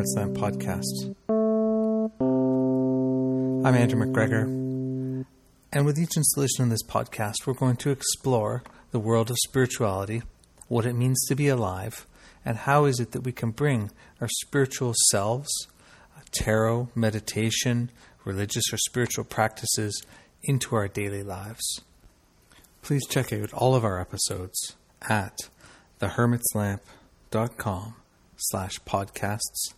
Hermit's Lamp podcast. I'm Andrew McGregor, and with each installation in this podcast, we're going to explore the world of spirituality, what it means to be alive, and how is it that we can bring our spiritual selves, tarot, meditation, religious or spiritual practices into our daily lives. Please check out all of our episodes at thehermitslamp.com slash podcasts,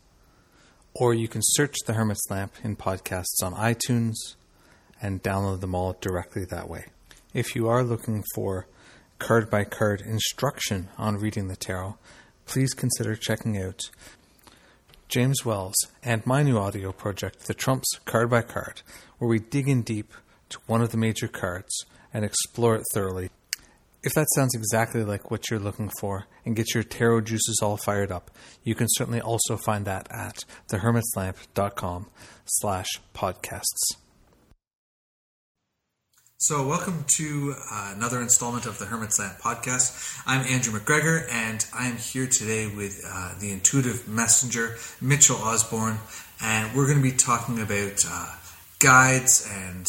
or you can search The Hermit's Lamp in podcasts on iTunes and download them all directly that way. If you are looking for card by card instruction on reading the tarot, please consider checking out James Wells and my new audio project, The Trumps Card by Card, where we dig in deep to one of the major cards and explore it thoroughly. If that sounds exactly like what you're looking for and gets your tarot juices all fired up, you can certainly also find that at thehermitslamp.com slash podcasts. So, welcome to uh, another installment of the Hermit's Lamp podcast. I'm Andrew McGregor, and I am here today with uh, the intuitive messenger, Mitchell Osborne, and we're going to be talking about uh, guides and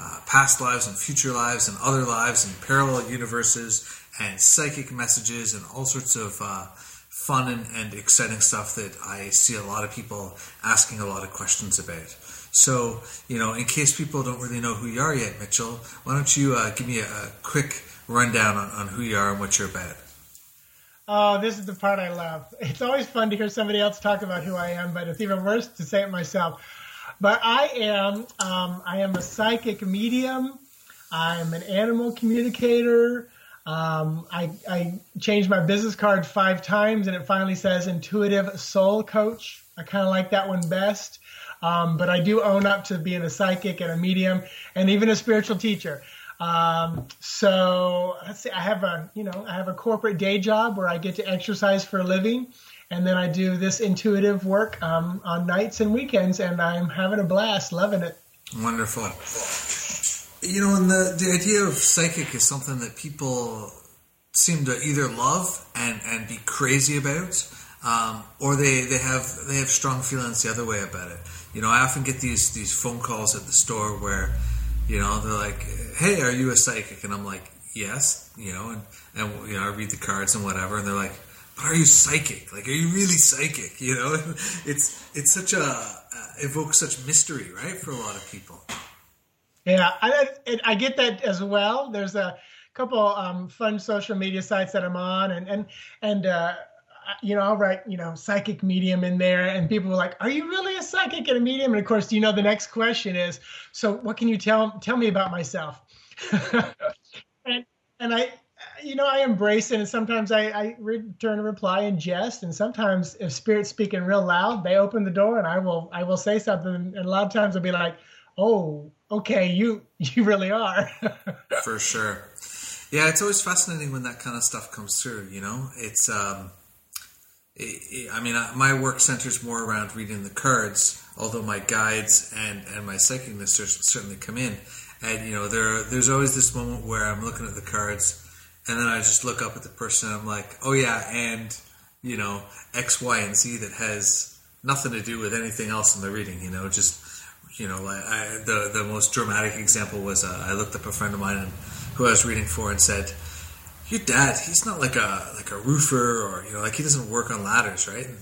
uh, past lives and future lives and other lives and parallel universes and psychic messages and all sorts of uh, fun and, and exciting stuff that I see a lot of people asking a lot of questions about. So, you know, in case people don't really know who you are yet, Mitchell, why don't you uh, give me a, a quick rundown on, on, who you are and what you're about? Oh, this is the part I love. It's always fun to hear somebody else talk about who I am, but it's even worse to say it myself. But I am, um, I am a psychic medium. I'm an animal communicator. Um, I, I changed my business card five times, and it finally says intuitive soul coach. I kind of like that one best. Um, but I do own up to being a psychic and a medium and even a spiritual teacher. Um, so let's see, I have a, you know, I have a corporate day job where I get to exercise for a living. And then I do this intuitive work um, on nights and weekends, and I'm having a blast, loving it. Wonderful. You know, and the, the idea of psychic is something that people seem to either love and, and be crazy about, um, or they, they have they have strong feelings the other way about it. You know, I often get these these phone calls at the store where, you know, they're like, "Hey, are you a psychic?" And I'm like, "Yes," you know, and and you know, I read the cards and whatever, and they're like, "But are you psychic? Like, are you really psychic?" You know, it's it's such a uh, evokes such mystery, right, for a lot of people. Yeah, I I get that as well. There's a couple um, fun social media sites that I'm on, and and and. Uh, you know, I'll write, you know, psychic medium in there, and people were like, "Are you really a psychic and a medium?" And of course, you know, the next question is, "So, what can you tell tell me about myself?" and and I, you know, I embrace it, and sometimes I, I return a reply in jest, and sometimes if spirit's speaking real loud, they open the door, and I will I will say something, and a lot of times I'll be like, "Oh, okay, you you really are." For sure. Yeah, it's always fascinating when that kind of stuff comes through. You know, it's. um I mean, my work centers more around reading the cards, although my guides and, and my psychicness certainly come in. And, you know, there there's always this moment where I'm looking at the cards and then I just look up at the person and I'm like, oh, yeah, and, you know, X, Y, and Z that has nothing to do with anything else in the reading, you know, just, you know, like I, the, the most dramatic example was uh, I looked up a friend of mine who I was reading for and said, your dad, he's not like a like a roofer or you know, like he doesn't work on ladders, right? And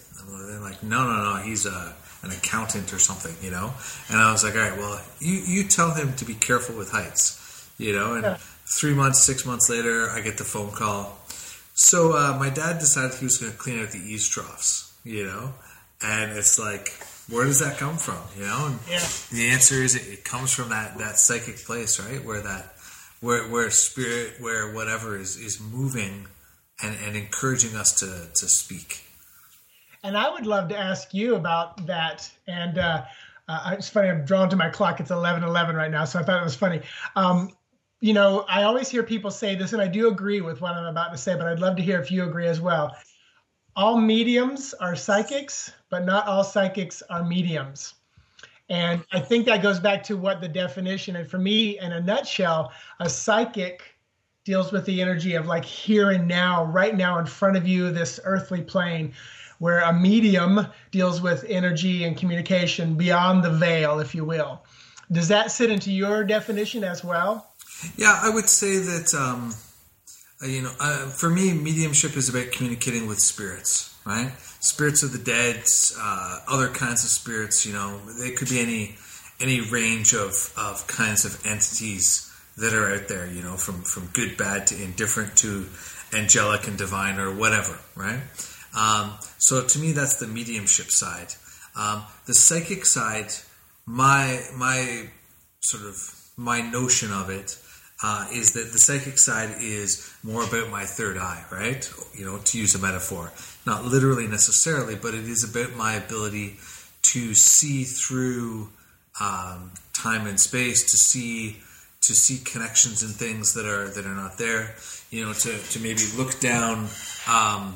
they're like, no, no, no, he's a an accountant or something, you know. And I was like, all right, well, you you tell him to be careful with heights, you know. And yeah. Three months, six months later, I get the phone call. So uh, my dad decided he was going to clean out the eaves troughs, you know. And it's like, where does that come from, you know? And yeah. the answer is it, it comes from that that psychic place, right, where that where where spirit, where whatever is is moving and, and encouraging us to to speak. And I would love to ask you about that. And uh, uh, it's funny, I'm drawn to my clock. It's 11 11 right now, so I thought it was funny. Um, you know, I always hear people say this, and I do agree with what I'm about to say, but I'd love to hear if you agree as well. All mediums are psychics, but not all psychics are mediums. And I think that goes back to what the definition, and for me, in a nutshell, a psychic deals with the energy of like here and now, right now in front of you, this earthly plane. where a medium deals with energy and communication beyond the veil, if you will. Does that sit into your definition as well? Yeah, I would say that. Um, uh, you know, uh, for me, mediumship is about communicating with spirits, right? Spirits of the dead, uh, other kinds of spirits. You know, they could be any any range of, of kinds of entities that are out there. You know, from from good, bad to indifferent to angelic and divine or whatever, right? Um, so to me, that's the mediumship side. Um, the psychic side, my my sort of my notion of it uh, is that the psychic side is more about my third eye, right? You know, to use a metaphor, not literally necessarily, but it is about my ability to see through um, time and space, to see to see connections and things that are that are not there. You know, to to maybe look down. Um,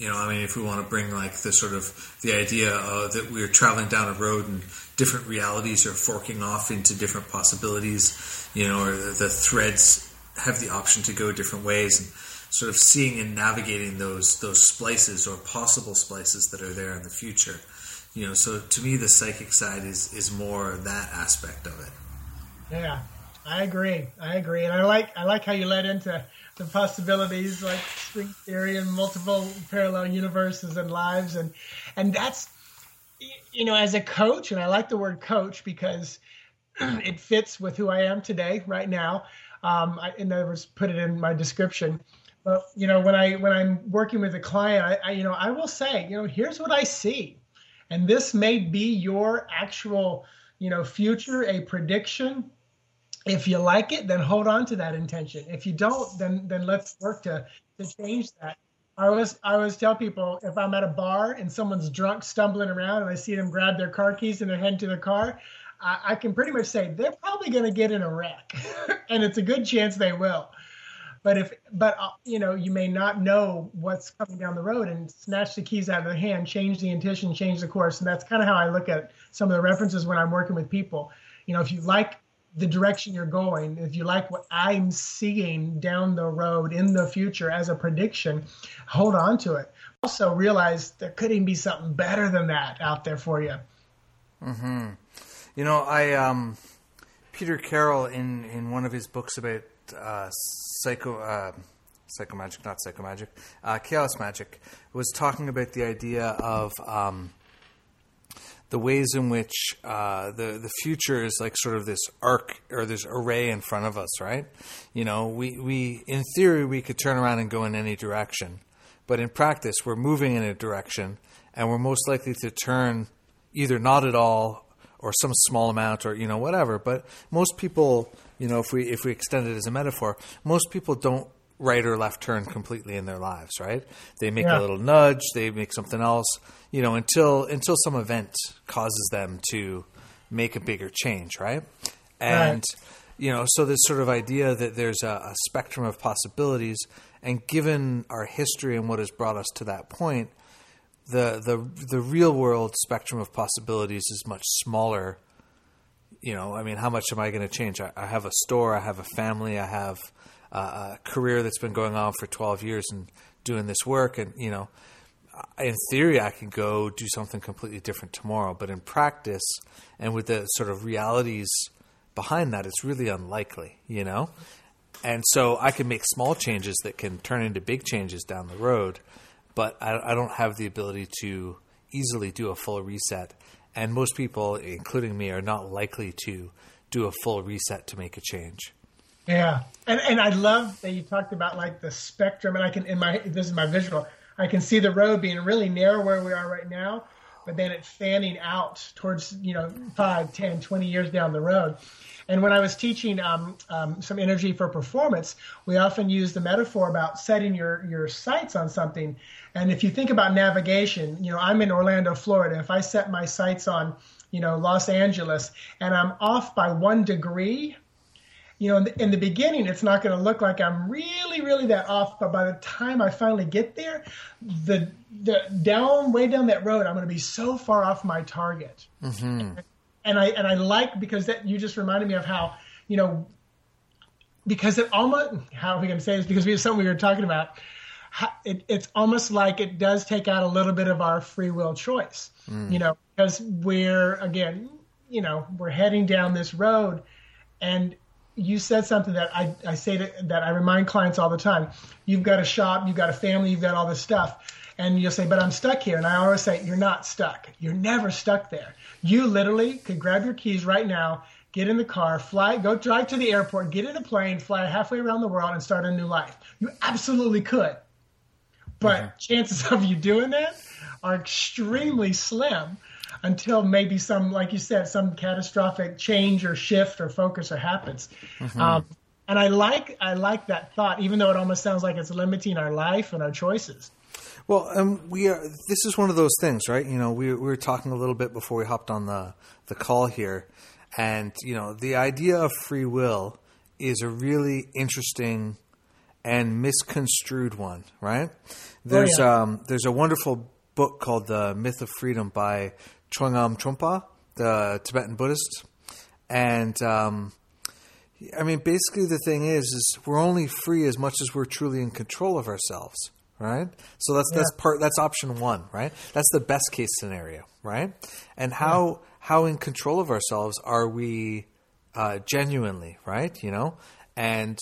you know, I mean, if we want to bring like the sort of the idea uh, that we're traveling down a road and different realities are forking off into different possibilities, you know, or the, threads have the option to go different ways, and sort of seeing and navigating those those splices or possible splices that are there in the future. You know, so to me, the psychic side is is more that aspect of it. Yeah, I agree. I agree, and I like I like how you led into the possibilities like string theory and multiple parallel universes and lives and and that's you know as a coach and i like the word coach because it fits with who i am today right now um, I, in other words put it in my description but you know when i when i'm working with a client I, I you know i will say you know here's what i see and this may be your actual you know future a prediction if you like it, then hold on to that intention. If you don't, then then let's work to to change that. I always I always tell people if I'm at a bar and someone's drunk stumbling around and I see them grab their car keys and they're heading to their car, I, I can pretty much say they're probably going to get in a wreck, and it's a good chance they will. But if but uh, you know you may not know what's coming down the road and snatch the keys out of their hand, change the intention, change the course, and that's kind of how I look at some of the references when I'm working with people. You know, if you like the direction you're going, if you like what I'm seeing down the road in the future as a prediction, hold on to it. Also, realize there could even be something better than that out there for you. Hmm. You know, I um, Peter Carroll in in one of his books about uh, psycho. Uh, psychomagic, not psychomagic, uh, chaos magic, was talking about the idea of um, the ways in which uh, the the future is like sort of this arc or this array in front of us, right? You know, we we in theory we could turn around and go in any direction, but in practice we're moving in a direction, and we're most likely to turn either not at all or some small amount or you know whatever. But most people, you know, if we if we extend it as a metaphor, most people don't right or left turn completely in their lives, right? They make yeah. a little nudge, they make something else, you know, until until some event causes them to make a bigger change, right? And right. you know, so this sort of idea that there's a, a spectrum of possibilities, and given our history and what has brought us to that point, the the the real world spectrum of possibilities is much smaller. You know, I mean, how much am I going to change? I, I have a store, I have a family, I have uh, a career that's been going on for 12 years and doing this work. And, you know, in theory, I could go do something completely different tomorrow. But in practice and with the sort of realities behind that, it's really unlikely, you know? And so I can make small changes that can turn into big changes down the road, but I, I don't have the ability to easily do a full reset. And most people, including me, are not likely to do a full reset to make a change. Yeah, and and I love that you talked about like the spectrum, and I can in my this is my visual. I can see the road being really narrow where we are right now, but then it's fanning out towards you know 5, 10, 20 years down the road. And when I was teaching um, um, some energy for performance, we often use the metaphor about setting your your sights on something. And if you think about navigation, you know, I'm in Orlando, Florida. If I set my sights on, you know, Los Angeles, and I'm off by one degree, you know, in the, in the beginning, it's not going to look like I'm really, really that off. But by the time I finally get there, the the down way down that road, I'm going to be so far off my target. Mm-hmm. And I and I like because that you just reminded me of how you know because it almost how are we going to say this because we have something we were talking about. it, it's almost like it does take out a little bit of our free will choice, mm. you know, because we're again, you know, we're heading down this road, and you said something that I, I say to, that I remind clients all the time. You've got a shop, you've got a family, you've got all this stuff. And you'll say, but I'm stuck here. And I always say, you're not stuck. You're never stuck there. You literally could grab your keys right now, get in the car, fly, go drive to the airport, get in a plane, fly halfway around the world, and start a new life. You absolutely could. But mm-hmm. chances of you doing that are extremely slim until maybe some, like you said, some catastrophic change or shift or focus or happens. Mm-hmm. Um, and I like I like that thought, even though it almost sounds like it's limiting our life and our choices. Well, um, we are. This is one of those things, right? You know, we, we were talking a little bit before we hopped on the the call here, and you know, the idea of free will is a really interesting and misconstrued one, right? There's oh, yeah. um, there's a wonderful book called The Myth of Freedom by Chögyam Trungpa, the Tibetan Buddhist, and um, I mean, basically, the thing is, is we're only free as much as we're truly in control of ourselves, right? So that's yeah. that's part that's option one, right? That's the best case scenario, right? And how yeah. how in control of ourselves are we uh, genuinely, right? You know, and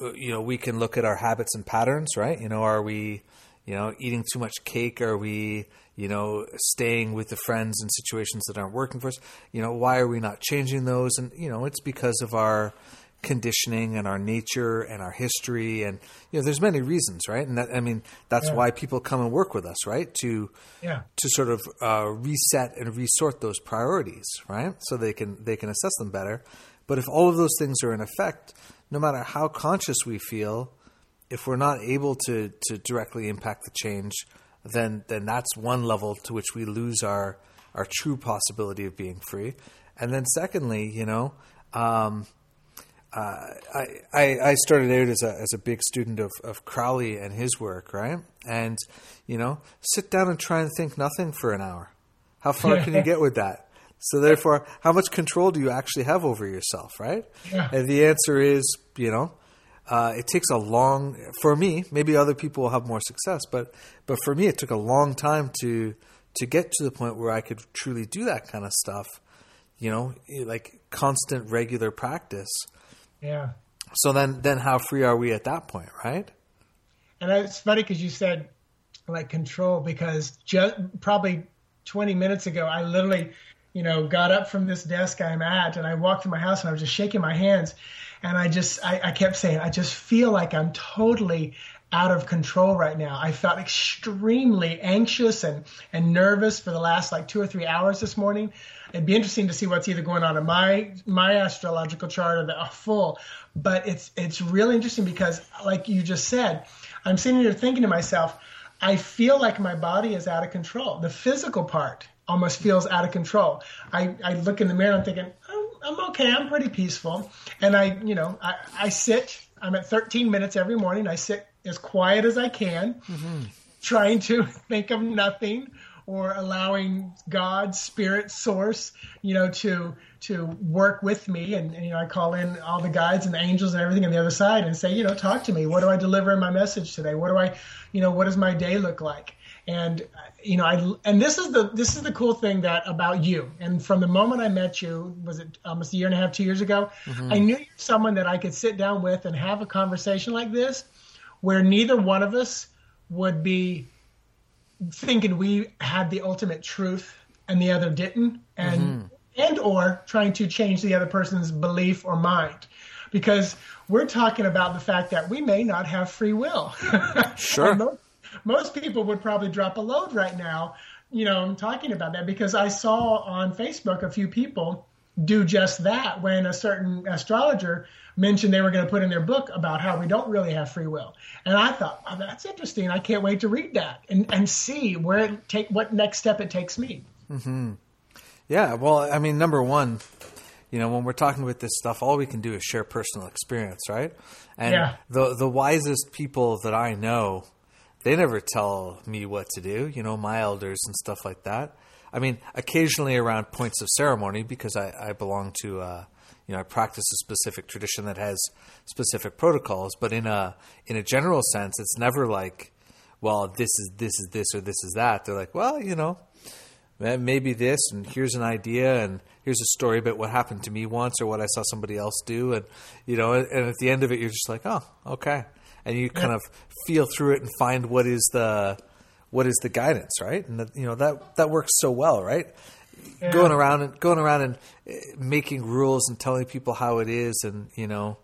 uh, you know we can look at our habits and patterns, right? You know, are we you know eating too much cake? Are we you know, staying with the friends in situations that aren't working for us. You know, why are we not changing those? And you know, it's because of our conditioning and our nature and our history and you know there's many reasons right and that i mean that's yeah. why people come and work with us right to yeah. to sort of uh, reset and resort those priorities right so they can they can assess them better but if all of those things are in effect no matter how conscious we feel if we're not able to to directly impact the change then then that's one level to which we lose our our true possibility of being free. And then secondly, you know, um, uh, I, I, I started out as a as a big student of, of Crowley and his work, right? And you know, sit down and try and think nothing for an hour. How far can you get with that? So therefore, how much control do you actually have over yourself, right? Yeah. And the answer is, you know, uh, it takes a long for me. Maybe other people will have more success, but but for me, it took a long time to to get to the point where I could truly do that kind of stuff. You know, like constant, regular practice. Yeah. So then, then how free are we at that point, right? And it's funny because you said like control because just probably 20 minutes ago, I literally, you know, got up from this desk I'm at and I walked through my house and I was just shaking my hands and I just, I, I kept saying, I just feel like I'm totally out of control right now. I felt extremely anxious and, and nervous for the last like two or three hours this morning. It'd be interesting to see what's either going on in my my astrological chart or the uh, full. But it's it's really interesting because, like you just said, I'm sitting here thinking to myself, I feel like my body is out of control. The physical part almost feels out of control. I, I look in the mirror and I'm thinking, I'm okay. I'm pretty peaceful. And I, you know, I, I sit, I'm at 13 minutes every morning. I sit as quiet as I can, mm-hmm. trying to think of nothing or allowing God, spirit, source, you know, to to work with me. And, and, you know, I call in all the guides and the angels and everything on the other side and say, you know, talk to me. What do I deliver in my message today? What do I, you know, what does my day look like? And you know, I and this is the this is the cool thing that about you. And from the moment I met you, was it almost a year and a half, two years ago? Mm-hmm. I knew you're someone that I could sit down with and have a conversation like this, where neither one of us would be thinking we had the ultimate truth and the other didn't, and mm-hmm. and or trying to change the other person's belief or mind, because we're talking about the fact that we may not have free will. Sure most people would probably drop a load right now, you know, I'm talking about that because I saw on Facebook a few people do just that when a certain astrologer mentioned they were going to put in their book about how we don't really have free will. And I thought, oh, that's interesting. I can't wait to read that and, and see where it take what next step it takes me. Mm-hmm. Yeah. Well, I mean, number one, you know, when we're talking about this stuff, all we can do is share personal experience, right? And yeah. the the wisest people that I know they never tell me what to do, you know, my elders and stuff like that. I mean, occasionally around points of ceremony because I, I belong to, uh, you know, I practice a specific tradition that has specific protocols. But in a in a general sense, it's never like, well, this is this is this or this is that. They're like, well, you know, maybe this, and here's an idea, and here's a story about what happened to me once or what I saw somebody else do, and you know, and at the end of it, you're just like, oh, okay, and you kind of feel through it and find what is the what is the guidance, right? And you know that that works so well, right? Yeah. Going around and going around and eh, making rules and telling people how it is, and you know,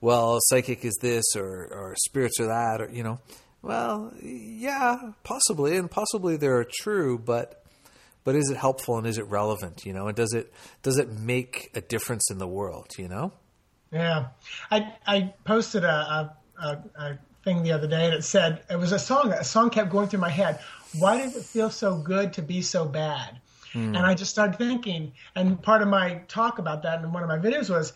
well, psychic is this or or spirits are that, or you know, well, yeah, possibly, and possibly they're true, but but is it helpful and is it relevant? You know, and does it does it make a difference in the world? You know. Yeah, I I posted a, a, a thing the other day and it said it was a song. A song kept going through my head. Why does it feel so good to be so bad? Mm. And I just started thinking, and part of my talk about that in one of my videos was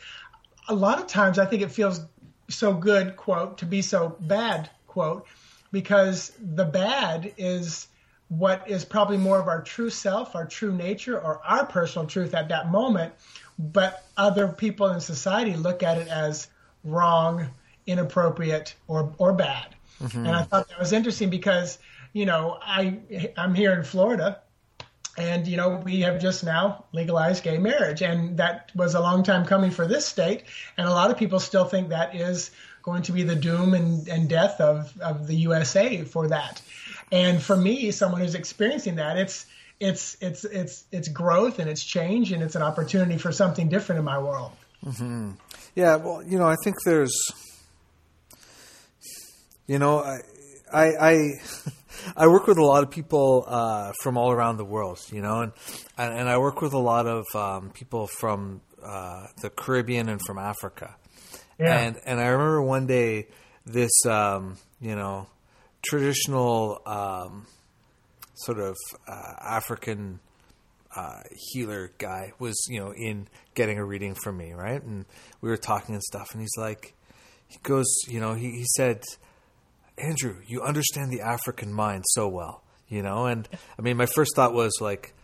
a lot of times I think it feels so good, quote, to be so bad, quote, because the bad is what is probably more of our true self, our true nature, or our personal truth at that moment. But other people in society look at it as wrong, inappropriate, or or bad. Mm-hmm. And I thought that was interesting because you know I I'm here in Florida, and you know we have just now legalized gay marriage, and that was a long time coming for this state, and a lot of people still think that is going to be the doom and, and death of, of the USA for that. And for me, someone who's experiencing that, it's it's it's it's it's growth and it's change and it's an opportunity for something different in my world. Mm-hmm. Yeah, well, you know, I think there's, you know, I I I, I work with a lot of people uh, from all around the world, you know, and and I work with a lot of um, people from uh, the Caribbean and from Africa. Yeah. And and I remember one day this um, you know traditional um, sort of uh, African uh, healer guy was you know in getting a reading from me right and we were talking and stuff and he's like he goes you know he, he said Andrew you understand the African mind so well you know and I mean my first thought was like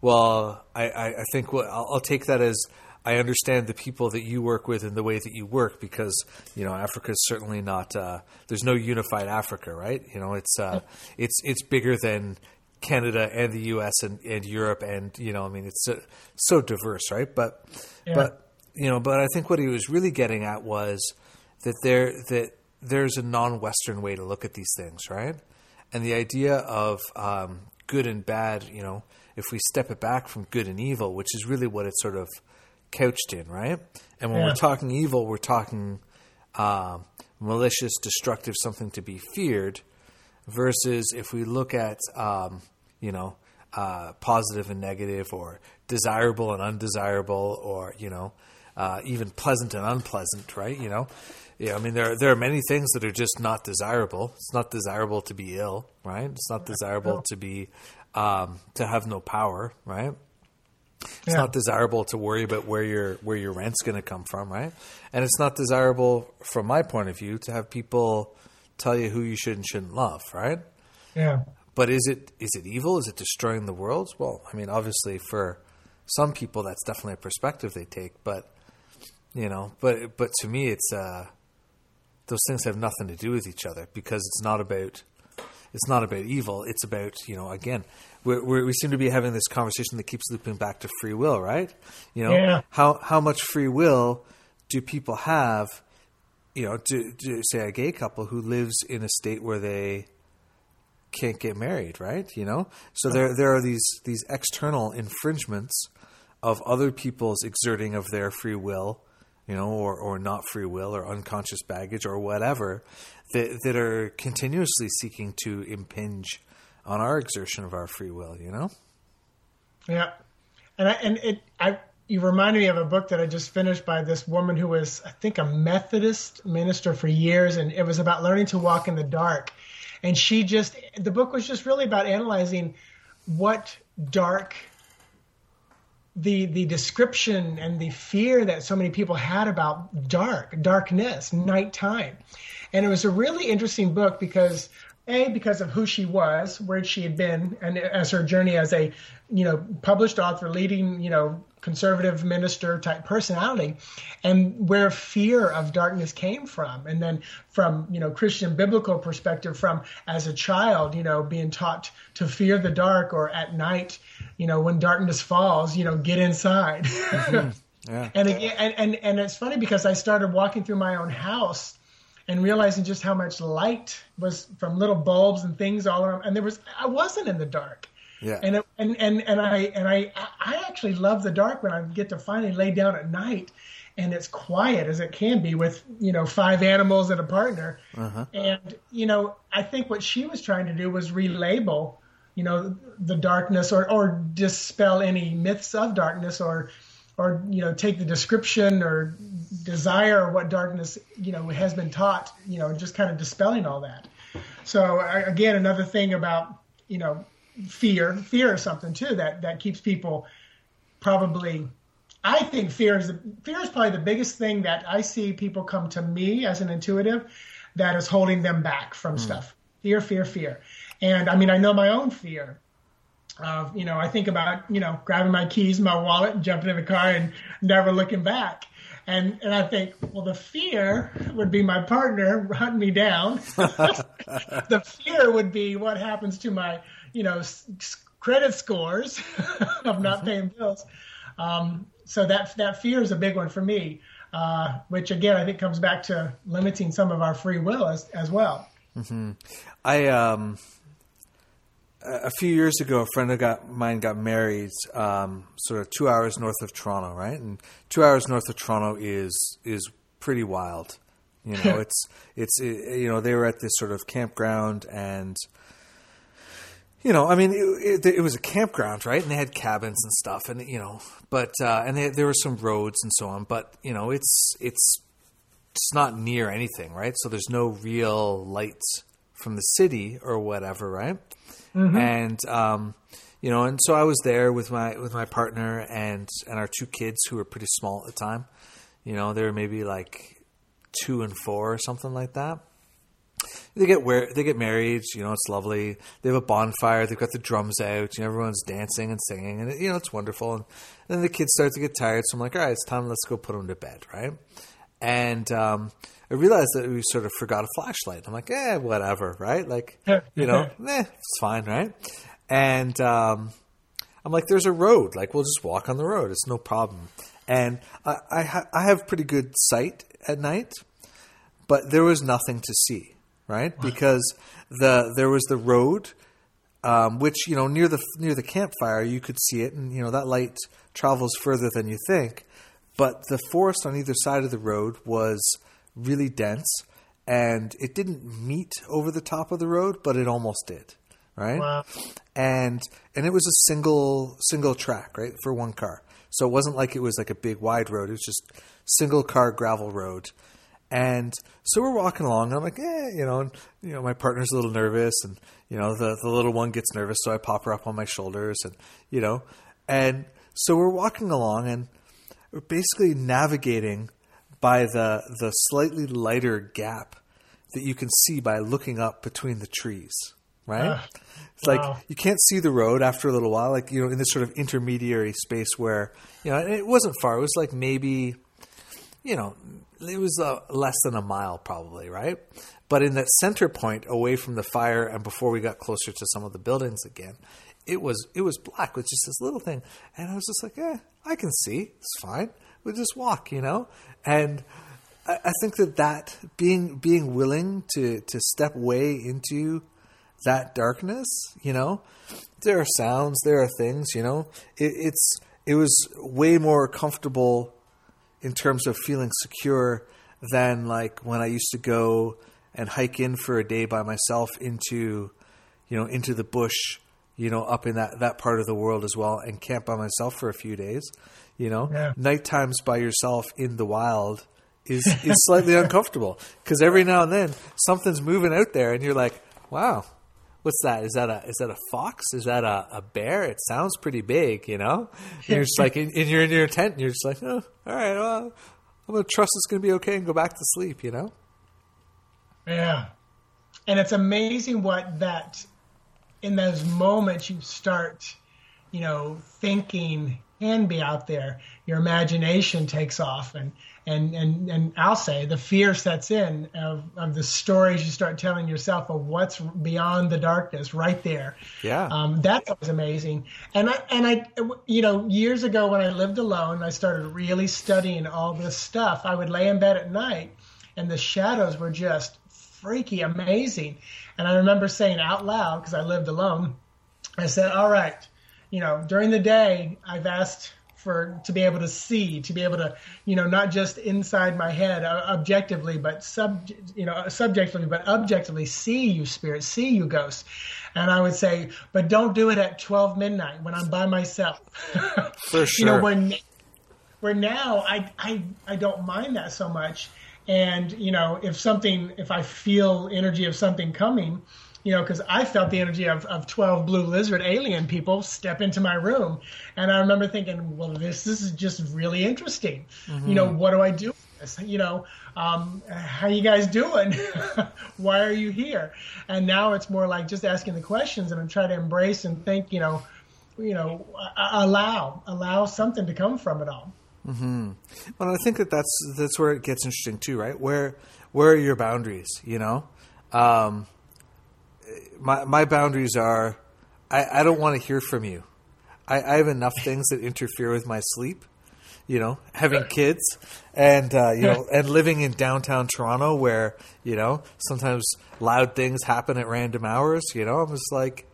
well I, I, I think what, I'll, I'll take that as I understand the people that you work with and the way that you work because you know Africa is certainly not. Uh, there's no unified Africa, right? You know, it's uh, it's it's bigger than Canada and the U.S. and, and Europe, and you know, I mean, it's so, so diverse, right? But yeah. but you know, but I think what he was really getting at was that there that there's a non-Western way to look at these things, right? And the idea of um, good and bad, you know, if we step it back from good and evil, which is really what it's sort of couched in, right? And when yeah. we're talking evil, we're talking uh, malicious, destructive, something to be feared, versus if we look at, um, you know, uh, positive and negative, or desirable and undesirable, or you know, uh, even pleasant and unpleasant, right? You know, yeah. I mean, there there are many things that are just not desirable. It's not desirable to be ill, right? It's not desirable to be um, to have no power, right? It's yeah. not desirable to worry about where your where your rent's going to come from, right? And it's not desirable, from my point of view, to have people tell you who you should and shouldn't love, right? Yeah. But is it is it evil? Is it destroying the world? Well, I mean, obviously, for some people, that's definitely a perspective they take. But you know, but but to me, it's uh, those things have nothing to do with each other because it's not about it's not about evil. It's about you know again we're, we're, we seem to be having this conversation that keeps looping back to free will, right? You know, yeah. how how much free will do people have? You know, to, to say a gay couple who lives in a state where they can't get married, right? You know, so there there are these these external infringements of other people's exerting of their free will, you know, or or not free will or unconscious baggage or whatever that that are continuously seeking to impinge on our exertion of our free will, you know? Yeah. And I, and it I you reminded me of a book that I just finished by this woman who was I think a Methodist minister for years and it was about learning to walk in the dark. And she just the book was just really about analyzing what dark the the description and the fear that so many people had about dark, darkness, nighttime. And it was a really interesting book because a because of who she was, where she had been, and as her journey as a you know published author, leading you know conservative minister type personality, and where fear of darkness came from, and then from you know Christian biblical perspective, from as a child, you know being taught to fear the dark, or at night, you know when darkness falls, you know get inside. Mm-hmm. Yeah. and again, and, and and it's funny because I started walking through my own house and realizing just how much light was from little bulbs and things all around. And there was, I wasn't in the dark. Yeah. And, it, and, and, and I, and I, I actually love the dark when I get to finally lay down at night and it's quiet as it can be with, you know, five animals and a partner. Uh-huh. And, you know, I think what she was trying to do was relabel, you know, the darkness or, or dispel any myths of darkness or, or you know take the description or desire what darkness you know has been taught you know just kind of dispelling all that. So again another thing about you know fear fear is something too that that keeps people probably i think fear is fear is probably the biggest thing that i see people come to me as an intuitive that is holding them back from mm. stuff. Fear fear fear. And i mean i know my own fear of you know I think about you know grabbing my keys, my wallet, and jumping in the car and never looking back. And and I think well the fear would be my partner hunting me down. the fear would be what happens to my you know credit scores of not mm-hmm. paying bills. Um, so that that fear is a big one for me, uh, which again I think comes back to limiting some of our free will as as well. Mm-hmm. I um a few years ago, a friend of got, mine got married, um, sort of two hours north of Toronto, right? And two hours north of Toronto is is pretty wild. You know, it's it's it, you know they were at this sort of campground, and you know, I mean, it, it, it, was a campground, right? And they had cabins and stuff, and you know, but uh, and they, there were some roads and so on, but you know, it's it's it's not near anything, right? So there's no real lights from the city or whatever, right? Mm-hmm. and um, you know, and so I was there with my with my partner and and our two kids who were pretty small at the time. You know, they were maybe like two and four or something like that. They get where they get married. You know, it's lovely. They have a bonfire. They've got the drums out. You know, everyone's dancing and singing, and you know, it's wonderful. And, and then the kids start to get tired. So I'm like, all right, it's time. Let's go put them to bed, right? And um, I realized that we sort of forgot a flashlight. I'm like, eh, whatever, right? Like, you know, eh, it's fine, right? And um, I'm like, there's a road. Like, we'll just walk on the road. It's no problem. And I, I, ha- I have pretty good sight at night, but there was nothing to see, right? Because the there was the road, um, which you know near the near the campfire you could see it, and you know that light travels further than you think. But the forest on either side of the road was really dense, and it didn't meet over the top of the road, but it almost did, right? Wow. And and it was a single single track, right, for one car. So it wasn't like it was like a big wide road. It was just single car gravel road. And so we're walking along, and I'm like, eh, you know, and, you know, my partner's a little nervous, and you know, the the little one gets nervous, so I pop her up on my shoulders, and you know, and so we're walking along, and we're basically navigating by the the slightly lighter gap that you can see by looking up between the trees, right? Uh, it's wow. like you can't see the road after a little while, like you know, in this sort of intermediary space where you know it wasn't far. It was like maybe, you know, it was uh, less than a mile probably, right? But in that center point, away from the fire, and before we got closer to some of the buildings again, it was it was black with just this little thing, and I was just like, eh, I can see, it's fine we'll just walk, you know? And I, I think that that being being willing to to step way into that darkness, you know, there are sounds, there are things, you know. It, it's it was way more comfortable in terms of feeling secure than like when I used to go and hike in for a day by myself into, you know, into the bush, you know, up in that that part of the world as well, and camp by myself for a few days. You know, yeah. night times by yourself in the wild is is slightly uncomfortable because every now and then something's moving out there, and you're like, "Wow, what's that? Is that a is that a fox? Is that a, a bear? It sounds pretty big, you know." And you're just like, and you're in your tent, and you're just like, "Oh, all right, well, I'm gonna trust it's gonna be okay and go back to sleep," you know. Yeah, and it's amazing what that in those moments you start, you know, thinking can be out there. Your imagination takes off, and and and and I'll say the fear sets in of of the stories you start telling yourself of what's beyond the darkness, right there. Yeah, um, that was amazing. And I and I, you know, years ago when I lived alone, I started really studying all this stuff. I would lay in bed at night, and the shadows were just freaky amazing. And I remember saying out loud because I lived alone, I said, "All right." you know, during the day, I've asked for to be able to see, to be able to, you know, not just inside my head uh, objectively, but sub, you know, subjectively, but objectively see you, spirit, see you, ghost. And I would say, but don't do it at 12 midnight when I'm by myself. For sure. you know, when where now I, I, I don't mind that so much. And, you know, if something, if I feel energy of something coming, you know, because I felt the energy of, of 12 blue lizard alien people step into my room. And I remember thinking, well, this, this is just really interesting. Mm-hmm. You know, what do I do with this? You know, um, how you guys doing? Why are you here? And now it's more like just asking the questions and I'm trying to embrace and think, you know, you know, allow, allow something to come from it all. Mm-hmm. Well, I think that that's, that's where it gets interesting too, right? Where, where are your boundaries, you know? Um, my my boundaries are I, I don't want to hear from you. I, I have enough things that interfere with my sleep. You know, having kids and uh, you know, and living in downtown Toronto, where you know sometimes loud things happen at random hours. You know, I'm just like,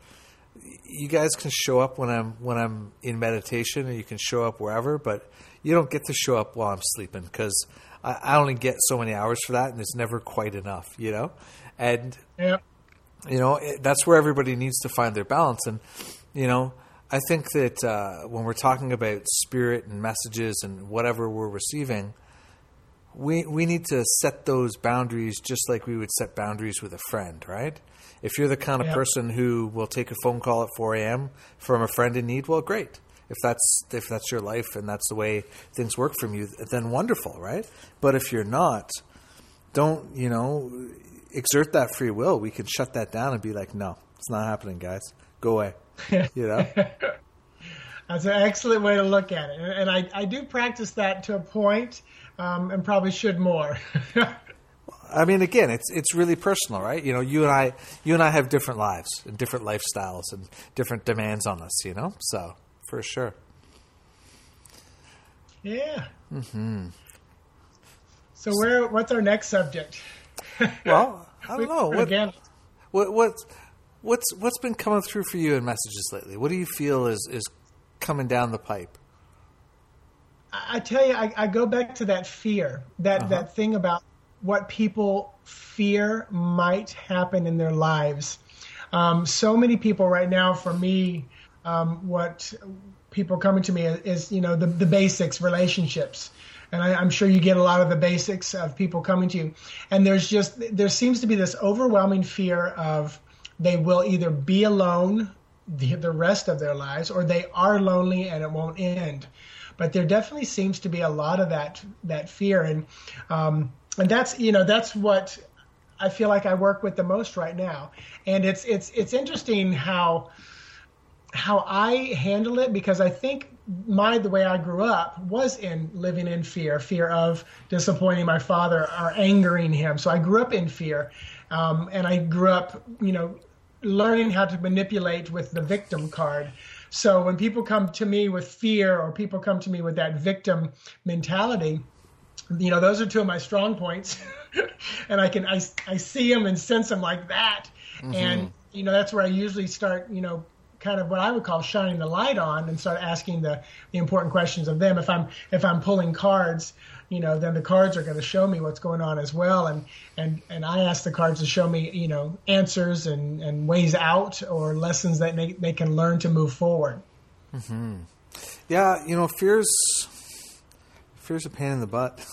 you guys can show up when I'm when I'm in meditation, and you can show up wherever, but you don't get to show up while I'm sleeping because I, I only get so many hours for that, and it's never quite enough. You know, and yeah. you know it, that's where everybody needs to find their balance. And you know i think that uh, when we're talking about spirit and messages and whatever we're receiving we we need to set those boundaries just like we would set boundaries with a friend right? If you're the kind of person who will take a phone call at 4 a.m from a friend in need well great if that's if that's your life and that's the way things work for you then wonderful right but if you're not don't you know exert that free will, we can shut that down and be like, no, it's not happening, guys. Go away. You know? That's an excellent way to look at it. And I, I do practice that to a point, um, and probably should more. I mean, again, it's it's really personal, right? You know, you and I, you and I have different lives and different lifestyles and different demands on us. You know, so for sure. Yeah. Mm-hmm. So where? What's our next subject? well, I don't know. What, Again. what what's what's what's been coming through for you in messages lately? What do you feel is is coming down the pipe? I tell you, I, I go back to that fear, that uh-huh. that thing about what people fear might happen in their lives. Um, so many people right now, for me, um, what people coming to me is, you know the, the basics, relationships and I, am sure you get a lot of the basics of people coming to you. And there's just there seems to be this overwhelming fear of they will either be alone the, the rest of their lives or they are lonely and it won't end. But there definitely seems to be a lot of that that fear, and um, and that's you know that's what I feel like I work with the most right now. And it's it's it's interesting how how I handle it because I think my the way I grew up was in living in fear, fear of disappointing my father or angering him. So I grew up in fear, um, and I grew up, you know, learning how to manipulate with the victim card. So when people come to me with fear or people come to me with that victim mentality, you know, those are two of my strong points, and I can I I see them and sense them like that, mm-hmm. and you know that's where I usually start, you know kind of what I would call shining the light on and start asking the, the important questions of them. If I'm if I'm pulling cards, you know, then the cards are going to show me what's going on as well. And and and I ask the cards to show me, you know, answers and and ways out or lessons that they they can learn to move forward. Mm-hmm. Yeah, you know, fears fear's a pain in the butt.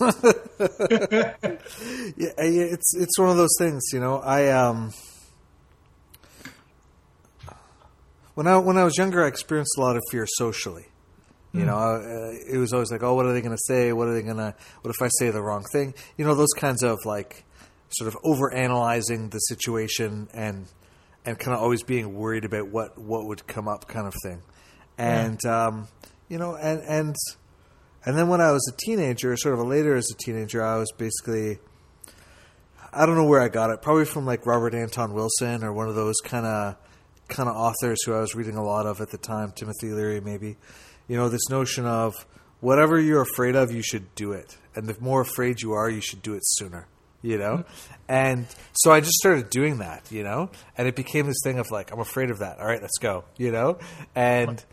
yeah, it's it's one of those things. You know, I um when I when I was younger, I experienced a lot of fear socially. You mm. know, uh, it was always like, oh, what are they going to say? What are they going to? What if I say the wrong thing? You know, those kinds of like sort of over analyzing the situation and and kind of always being worried about what what would come up, kind of thing. And um, you know, and and and then when I was a teenager, sort of later as a teenager, I was basically I don't know where I got it. Probably from like Robert Anton Wilson or one of those kind of kind of authors who I was reading a lot of at the time, Timothy Leary maybe. You know, this notion of whatever you're afraid of, you should do it. And the more afraid you are, you should do it sooner. You know? And so I just started doing that, you know? And it became this thing of like, I'm afraid of that. All right, let's go, you know? And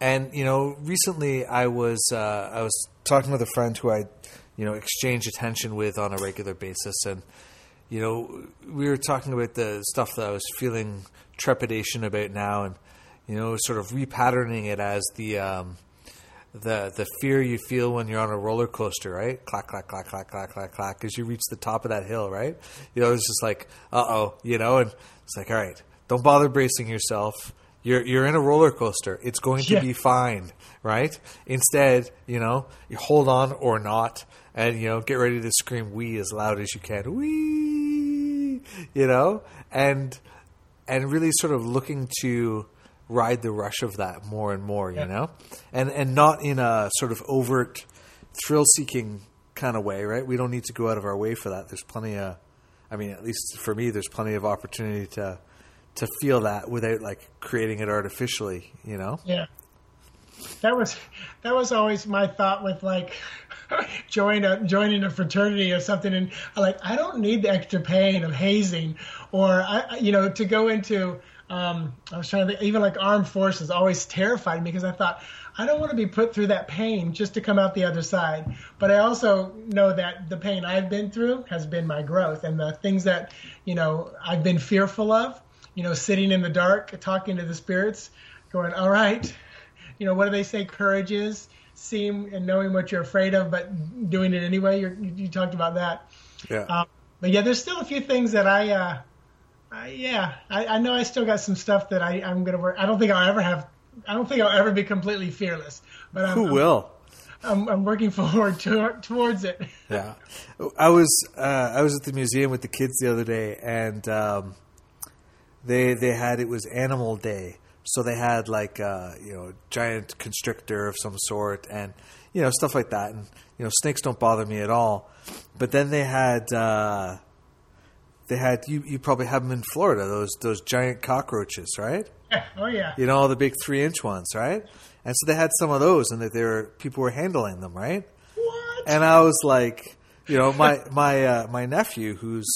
and you know, recently I was uh, I was talking with a friend who I, you know, exchange attention with on a regular basis and you know, we were talking about the stuff that I was feeling trepidation about now, and you know, sort of repatterning it as the um, the the fear you feel when you're on a roller coaster, right? Clack clack clack clack clack clack clack as you reach the top of that hill, right? You know, it's just like, uh oh, you know, and it's like, all right, don't bother bracing yourself. You're you're in a roller coaster. It's going to Yeah. be fine, right? Instead, you know, you hold on or not, and you know, get ready to scream "wee" as loud as you can, "wee," you know, and and really sort of looking to ride the rush of that more and more, you Yeah. know, and and not in a sort of overt thrill seeking kind of way, right? We don't need to go out of our way for that. There's plenty of, I mean, at least for me, there's plenty of opportunity to to feel that without like creating it artificially, you know. Yeah. That was that was always my thought with like join a, joining a fraternity or something and like I don't need the extra pain of hazing or I I- you know to go into um, I was trying to think, even like armed forces always terrified me because I thought I don't want to be put through that pain just to come out the other side. But I also know that the pain I've been through has been my growth and the things that you know I've been fearful of. You know, sitting in the dark, talking to the spirits, going, "All right, you know, what do they say? Courage is seeing and knowing what you're afraid of, but doing it anyway. You're, you, you talked about that. Yeah. Um, but yeah, there's still a few things that I, uh, I yeah, I, I know I still got some stuff that I, I'm gonna work. I don't think I'll ever have. I don't think I'll ever be completely fearless. But I'm, Who will? I'm, I'm working forward to, towards it. Yeah, I was uh, I was at the museum with the kids the other day, and um, they they had it was Animal Day, so they had like uh, you know giant constrictor of some sort, and you know stuff like that, and you know snakes don't bother me at all, but then they had. Uh, they had you. You probably have them in Florida. Those those giant cockroaches, right? Yeah. Oh yeah. You know, all the big three inch ones, right? And so they had some of those, and that they were people were handling them, right? What? And I was like, you know, my my uh, my nephew, who's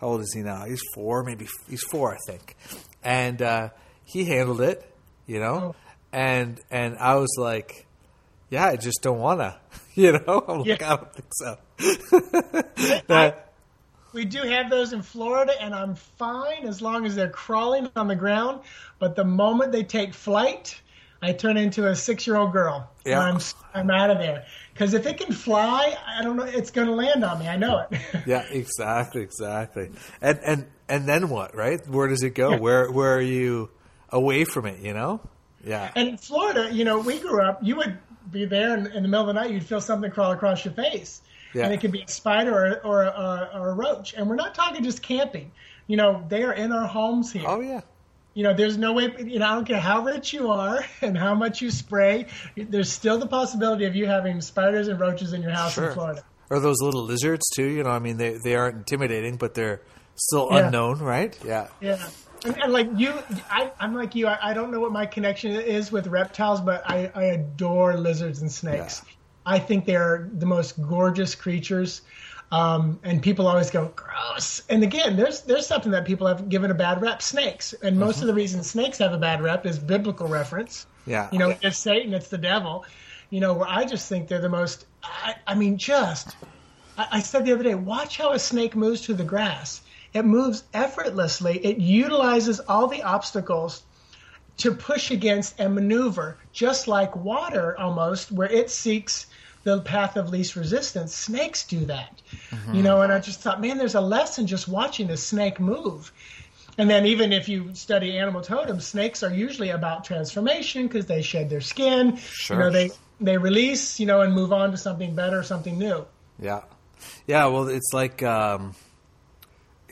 how old is he now? He's four, maybe he's four, I think. And uh, he handled it, you know, oh. and and I was like, yeah, I just don't wanna, you know. I'm like, Yeah. I don't think so. That- We do have those in Florida, and I'm fine as long as they're crawling on the ground. But the moment they take flight, I turn into a six-year-old girl. And Yeah. I'm I'm out of there because if it can fly, I don't know, it's going to land on me. I know it. yeah, exactly, exactly. And and and then what, right? Where does it go? Yeah. Where where are you away from it? You know? Yeah. And in Florida, you know, we grew up. You would be there in, in the middle of the night. You'd feel something crawl across your face, Yeah. and it could be a spider or or, or or a roach. And we're not talking just camping. You know, they are in our homes here. Oh yeah. You know, there's no way. You know, I don't care how rich you are and how much you spray. There's still the possibility of you having spiders and roaches in your house Sure. in Florida. Or those little lizards too. You know, I mean, they they aren't intimidating, but they're still Yeah. unknown, right? Yeah. Yeah. And, and like you, I, I'm like you. I, I don't know what my connection is with reptiles, but I, I adore lizards and snakes. I think they're the most gorgeous creatures. Um, and people always go gross. And again, there's there's something that people have given a bad rep: snakes. And most of the reason snakes have a bad rep is biblical reference. Yeah. You know, it's Satan, it's the devil. You know, where I just think they're the most. I, I mean, just. I, I said the other day, watch how a snake moves through the grass. It moves effortlessly. It utilizes all the obstacles to push against and maneuver, just like water almost, where it seeks the path of least resistance. Snakes do that. You know, and I just thought, man, there's a lesson just watching the snake move. And then even if you study animal totems, snakes are usually about transformation because they shed their skin. Sure. You know, they they release, you know, and move on to something better, something new. Yeah. Yeah, well, it's like um,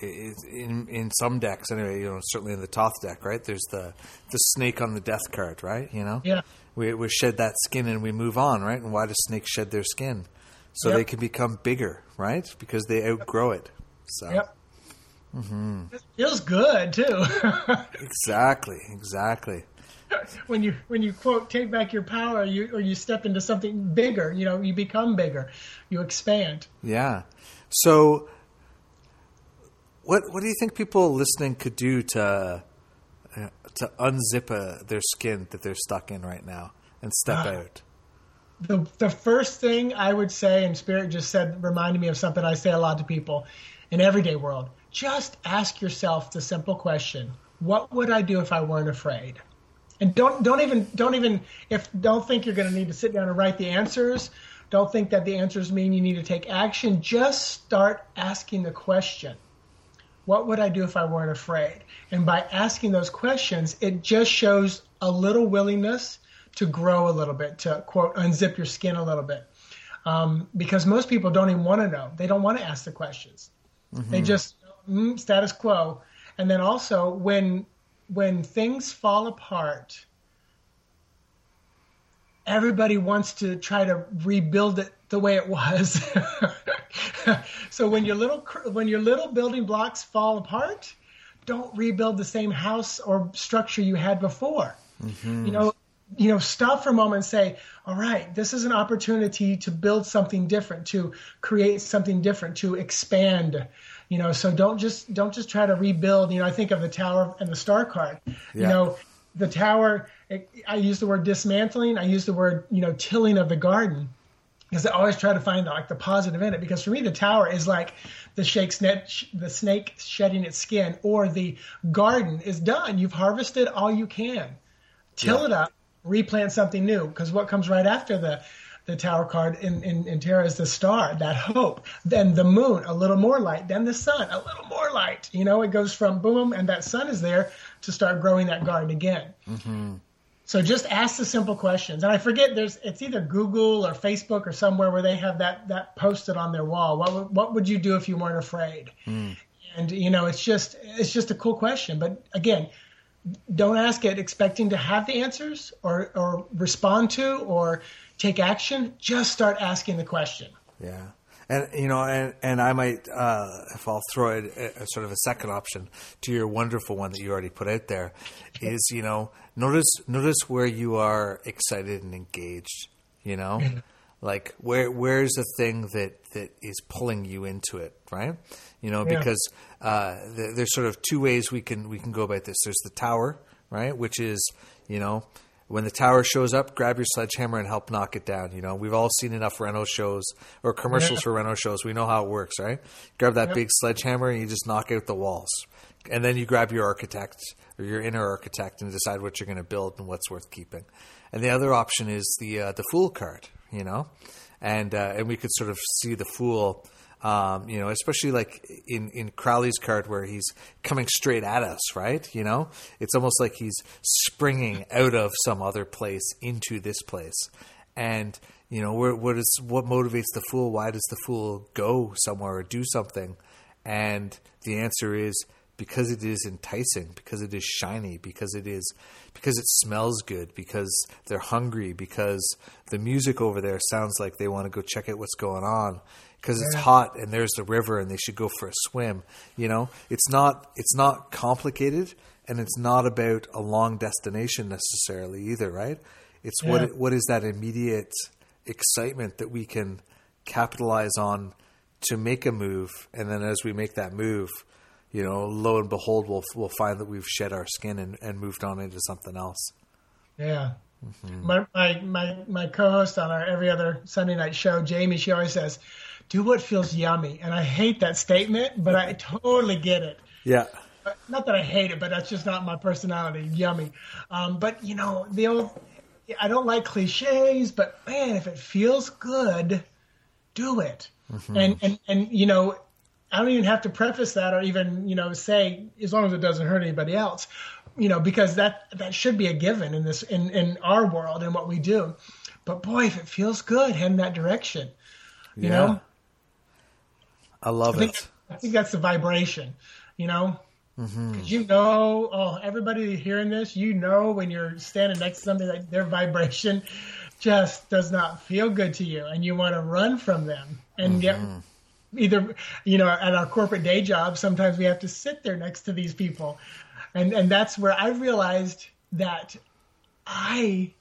in in some decks anyway. You know, certainly in the Thoth deck, right? There's the the snake on the death card, right? You know, Yeah. we we shed that skin and we move on, right? And why do snakes shed their skin? So Yep. they can become bigger, right? Because they outgrow it. So Yep. Mm-hmm. It feels good too. exactly, exactly. when you when you quote take back your power, you or you step into something bigger. You know, you become bigger, you expand. Yeah. So, what what do you think people listening could do to uh, to unzip uh, their skin that they're stuck in right now and step Ah. out? The the first thing I would say, and Spirit just said, reminded me of something I say a lot to people in everyday world. Just ask yourself the simple question: What would I do if I weren't afraid? And don't don't even don't even if don't think you're going to need to sit down and write the answers. Don't think that the answers mean you need to take action. Just start asking the question. What would I do if I weren't afraid? And by asking those questions, it just shows a little willingness to grow a little bit, to quote, unzip your skin a little bit. Um, because most people don't even want to know. They don't want to ask the questions. They just mm, status quo. And then also when when things fall apart, everybody wants to try to rebuild it the way it was. so when your little when your little building blocks fall apart, don't rebuild the same house or structure you had before. Mm-hmm. You know, you know, stop for a moment and say, "All right, this is an opportunity to build something different, to create something different, to expand." You know, so don't just don't just try to rebuild. You know, I think of the tower and the star card. You know, the tower. I use the word dismantling. I use the word you know tilling of the garden because I always try to find like the positive in it. Because for me, the tower is like the snake's net, the snake shedding its skin, or the garden is done. You've harvested all you can. Till Yeah. it up, replant something new. Because what comes right after the the tower card in, in, in tarot is the star, that hope. Then the moon, a little more light. Then the sun, a little more light. You know, it goes from boom, and that sun is there to start growing that garden again. Mm-hmm. So just ask the simple questions. And I forget there's it's either Google or Facebook or somewhere where they have that that posted on their wall. What would- what would you do if you weren't afraid? Hmm. And you know, it's just it's just a cool question. But again, don't ask it expecting to have the answers or or respond to or take action. Just start asking the question. Yeah. And you know, and, and I might, uh, if I'll throw it a, a sort of a second option to your wonderful one that you already put out there, is you know, notice notice where you are excited and engaged. You know, like where where's the thing that that is pulling you into it, right? You know, Yeah. because uh, there, there's sort of two ways we can we can go about this. There's the tower, right, which is you know when the tower shows up, grab your sledgehammer and help knock it down. You know, we've all seen enough reno shows or commercials Yeah. for reno shows. We know how it works, right? Grab that Yep. big sledgehammer and you just knock out the walls. And then you grab your architect or your inner architect and decide what you're going to build and what's worth keeping. And the other option is the uh, the fool card, you know, and uh, and we could sort of see the fool. Um, you know, especially like in, in Crowley's card where he's coming straight at us, right? You know, it's almost like he's springing out of some other place into this place. And, you know, where, what is, what motivates the fool? Why does the fool go somewhere or do something? And the answer is because it is enticing, because it is shiny, because it is because it smells good, because they're hungry, because the music over there sounds like they want to go check out what's going on, because it's hot and there's the river and they should go for a swim. You know, it's not it's not complicated and it's not about a long destination necessarily either, right? It's Yeah. what what is that immediate excitement that we can capitalize on to make a move, and then as we make that move, you know, lo and behold, we'll we'll find that we've shed our skin and, and moved on into something else. Yeah. My, my my my co-host on our every other Sunday night show, Jamie, she always says, "Do what feels yummy," and I hate that statement, but I totally get it. Yeah, Not that I hate it, but that's just not my personality. Yummy, um, but you know the old. I don't like cliches, but man, if it feels good, do it. And and and you know, I don't even have to preface that or even you know say as long as it doesn't hurt anybody else, you know, because that that should be a given in this in in our world and what we do. But boy, if it feels good, head in that direction. You yeah. know, I love I think, it. I think that's the vibration, you know. Mm-hmm. Because you know, oh, everybody hearing this, you know, when you're standing next to somebody, that their vibration just does not feel good to you, and you want to run from them. And yet, mm-hmm. Either you know, at our corporate day job, sometimes we have to sit there next to these people, and and that's where I realized that I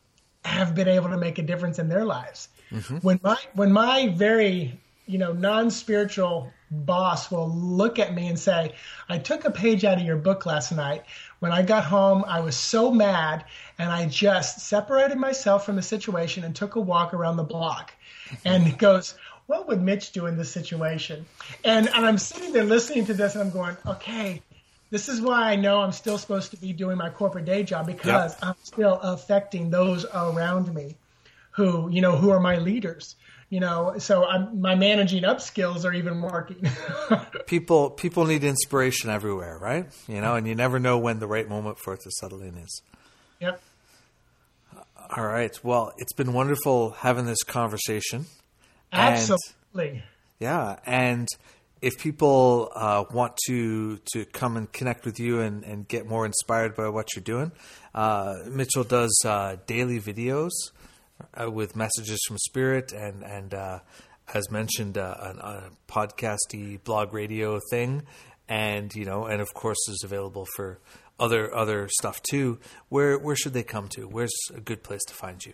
have been able to make a difference in their lives. Mm-hmm. When my when my very you know non spiritual boss will look at me and say, "I took a page out of your book last night. When I got home, I was so mad, and I just separated myself from the situation and took a walk around the block." Mm-hmm. And goes. What would Mitch do in this situation? And, and I'm sitting there listening to this, and I'm going, okay, this is why I know I'm still supposed to be doing my corporate day job because Yep. I'm still affecting those around me who, you know, who are my leaders. You know, so I'm, my managing up skills are even working. People people need inspiration everywhere, right? You know, and you never know when the right moment for it to settle in is. yep. All right. Well, it's been wonderful having this conversation. And- Absolutely. Yeah, and if people uh, want to to come and connect with you and, and get more inspired by what you're doing, uh, Mitchell does uh, daily videos uh, with messages from Spirit and and uh, as mentioned uh, a, a podcasty blog radio thing, and you know, and of course is available for other other stuff too. Where where should they come to? Where's a good place to find you?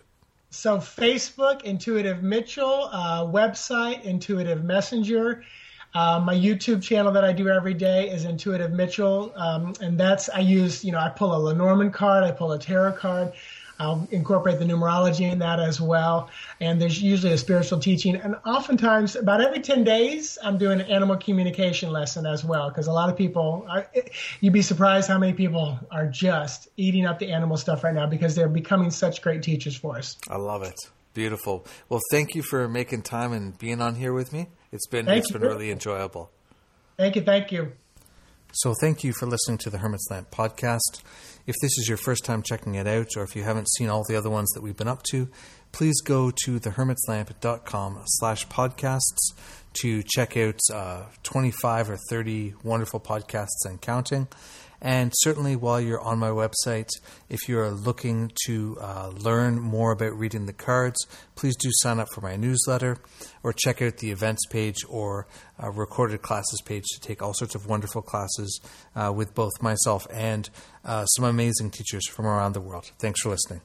So Facebook, Intuitive Mitchell, uh, website, Intuitive Messenger. Uh, my YouTube channel that I do every day is Intuitive Mitchell, um, and that's I use you know I pull a Lenormand card, I pull a tarot card. I'll incorporate the numerology in that as well. And there's usually a spiritual teaching. And oftentimes, about every 10 days, I'm doing an animal communication lesson as well. Because a lot of people, I, you'd be surprised how many people are just eating up the animal stuff right now because they're becoming such great teachers for us. I love it. Beautiful. Well, thank you for making time and being on here with me. It's been Thank it's you. been really enjoyable. Thank you. Thank you. So, thank you for listening to the Hermit's Lamp podcast. If this is your first time checking it out, or if you haven't seen all the other ones that we've been up to, please go to thehermitslamp.com slash podcasts to check out uh, 25 or 30 wonderful podcasts and counting. And certainly, while you're on my website, if you're looking to uh, learn more about reading the cards, please do sign up for my newsletter or check out the events page or uh, recorded classes page to take all sorts of wonderful classes uh, with both myself and uh, some amazing teachers from around the world. Thanks for listening.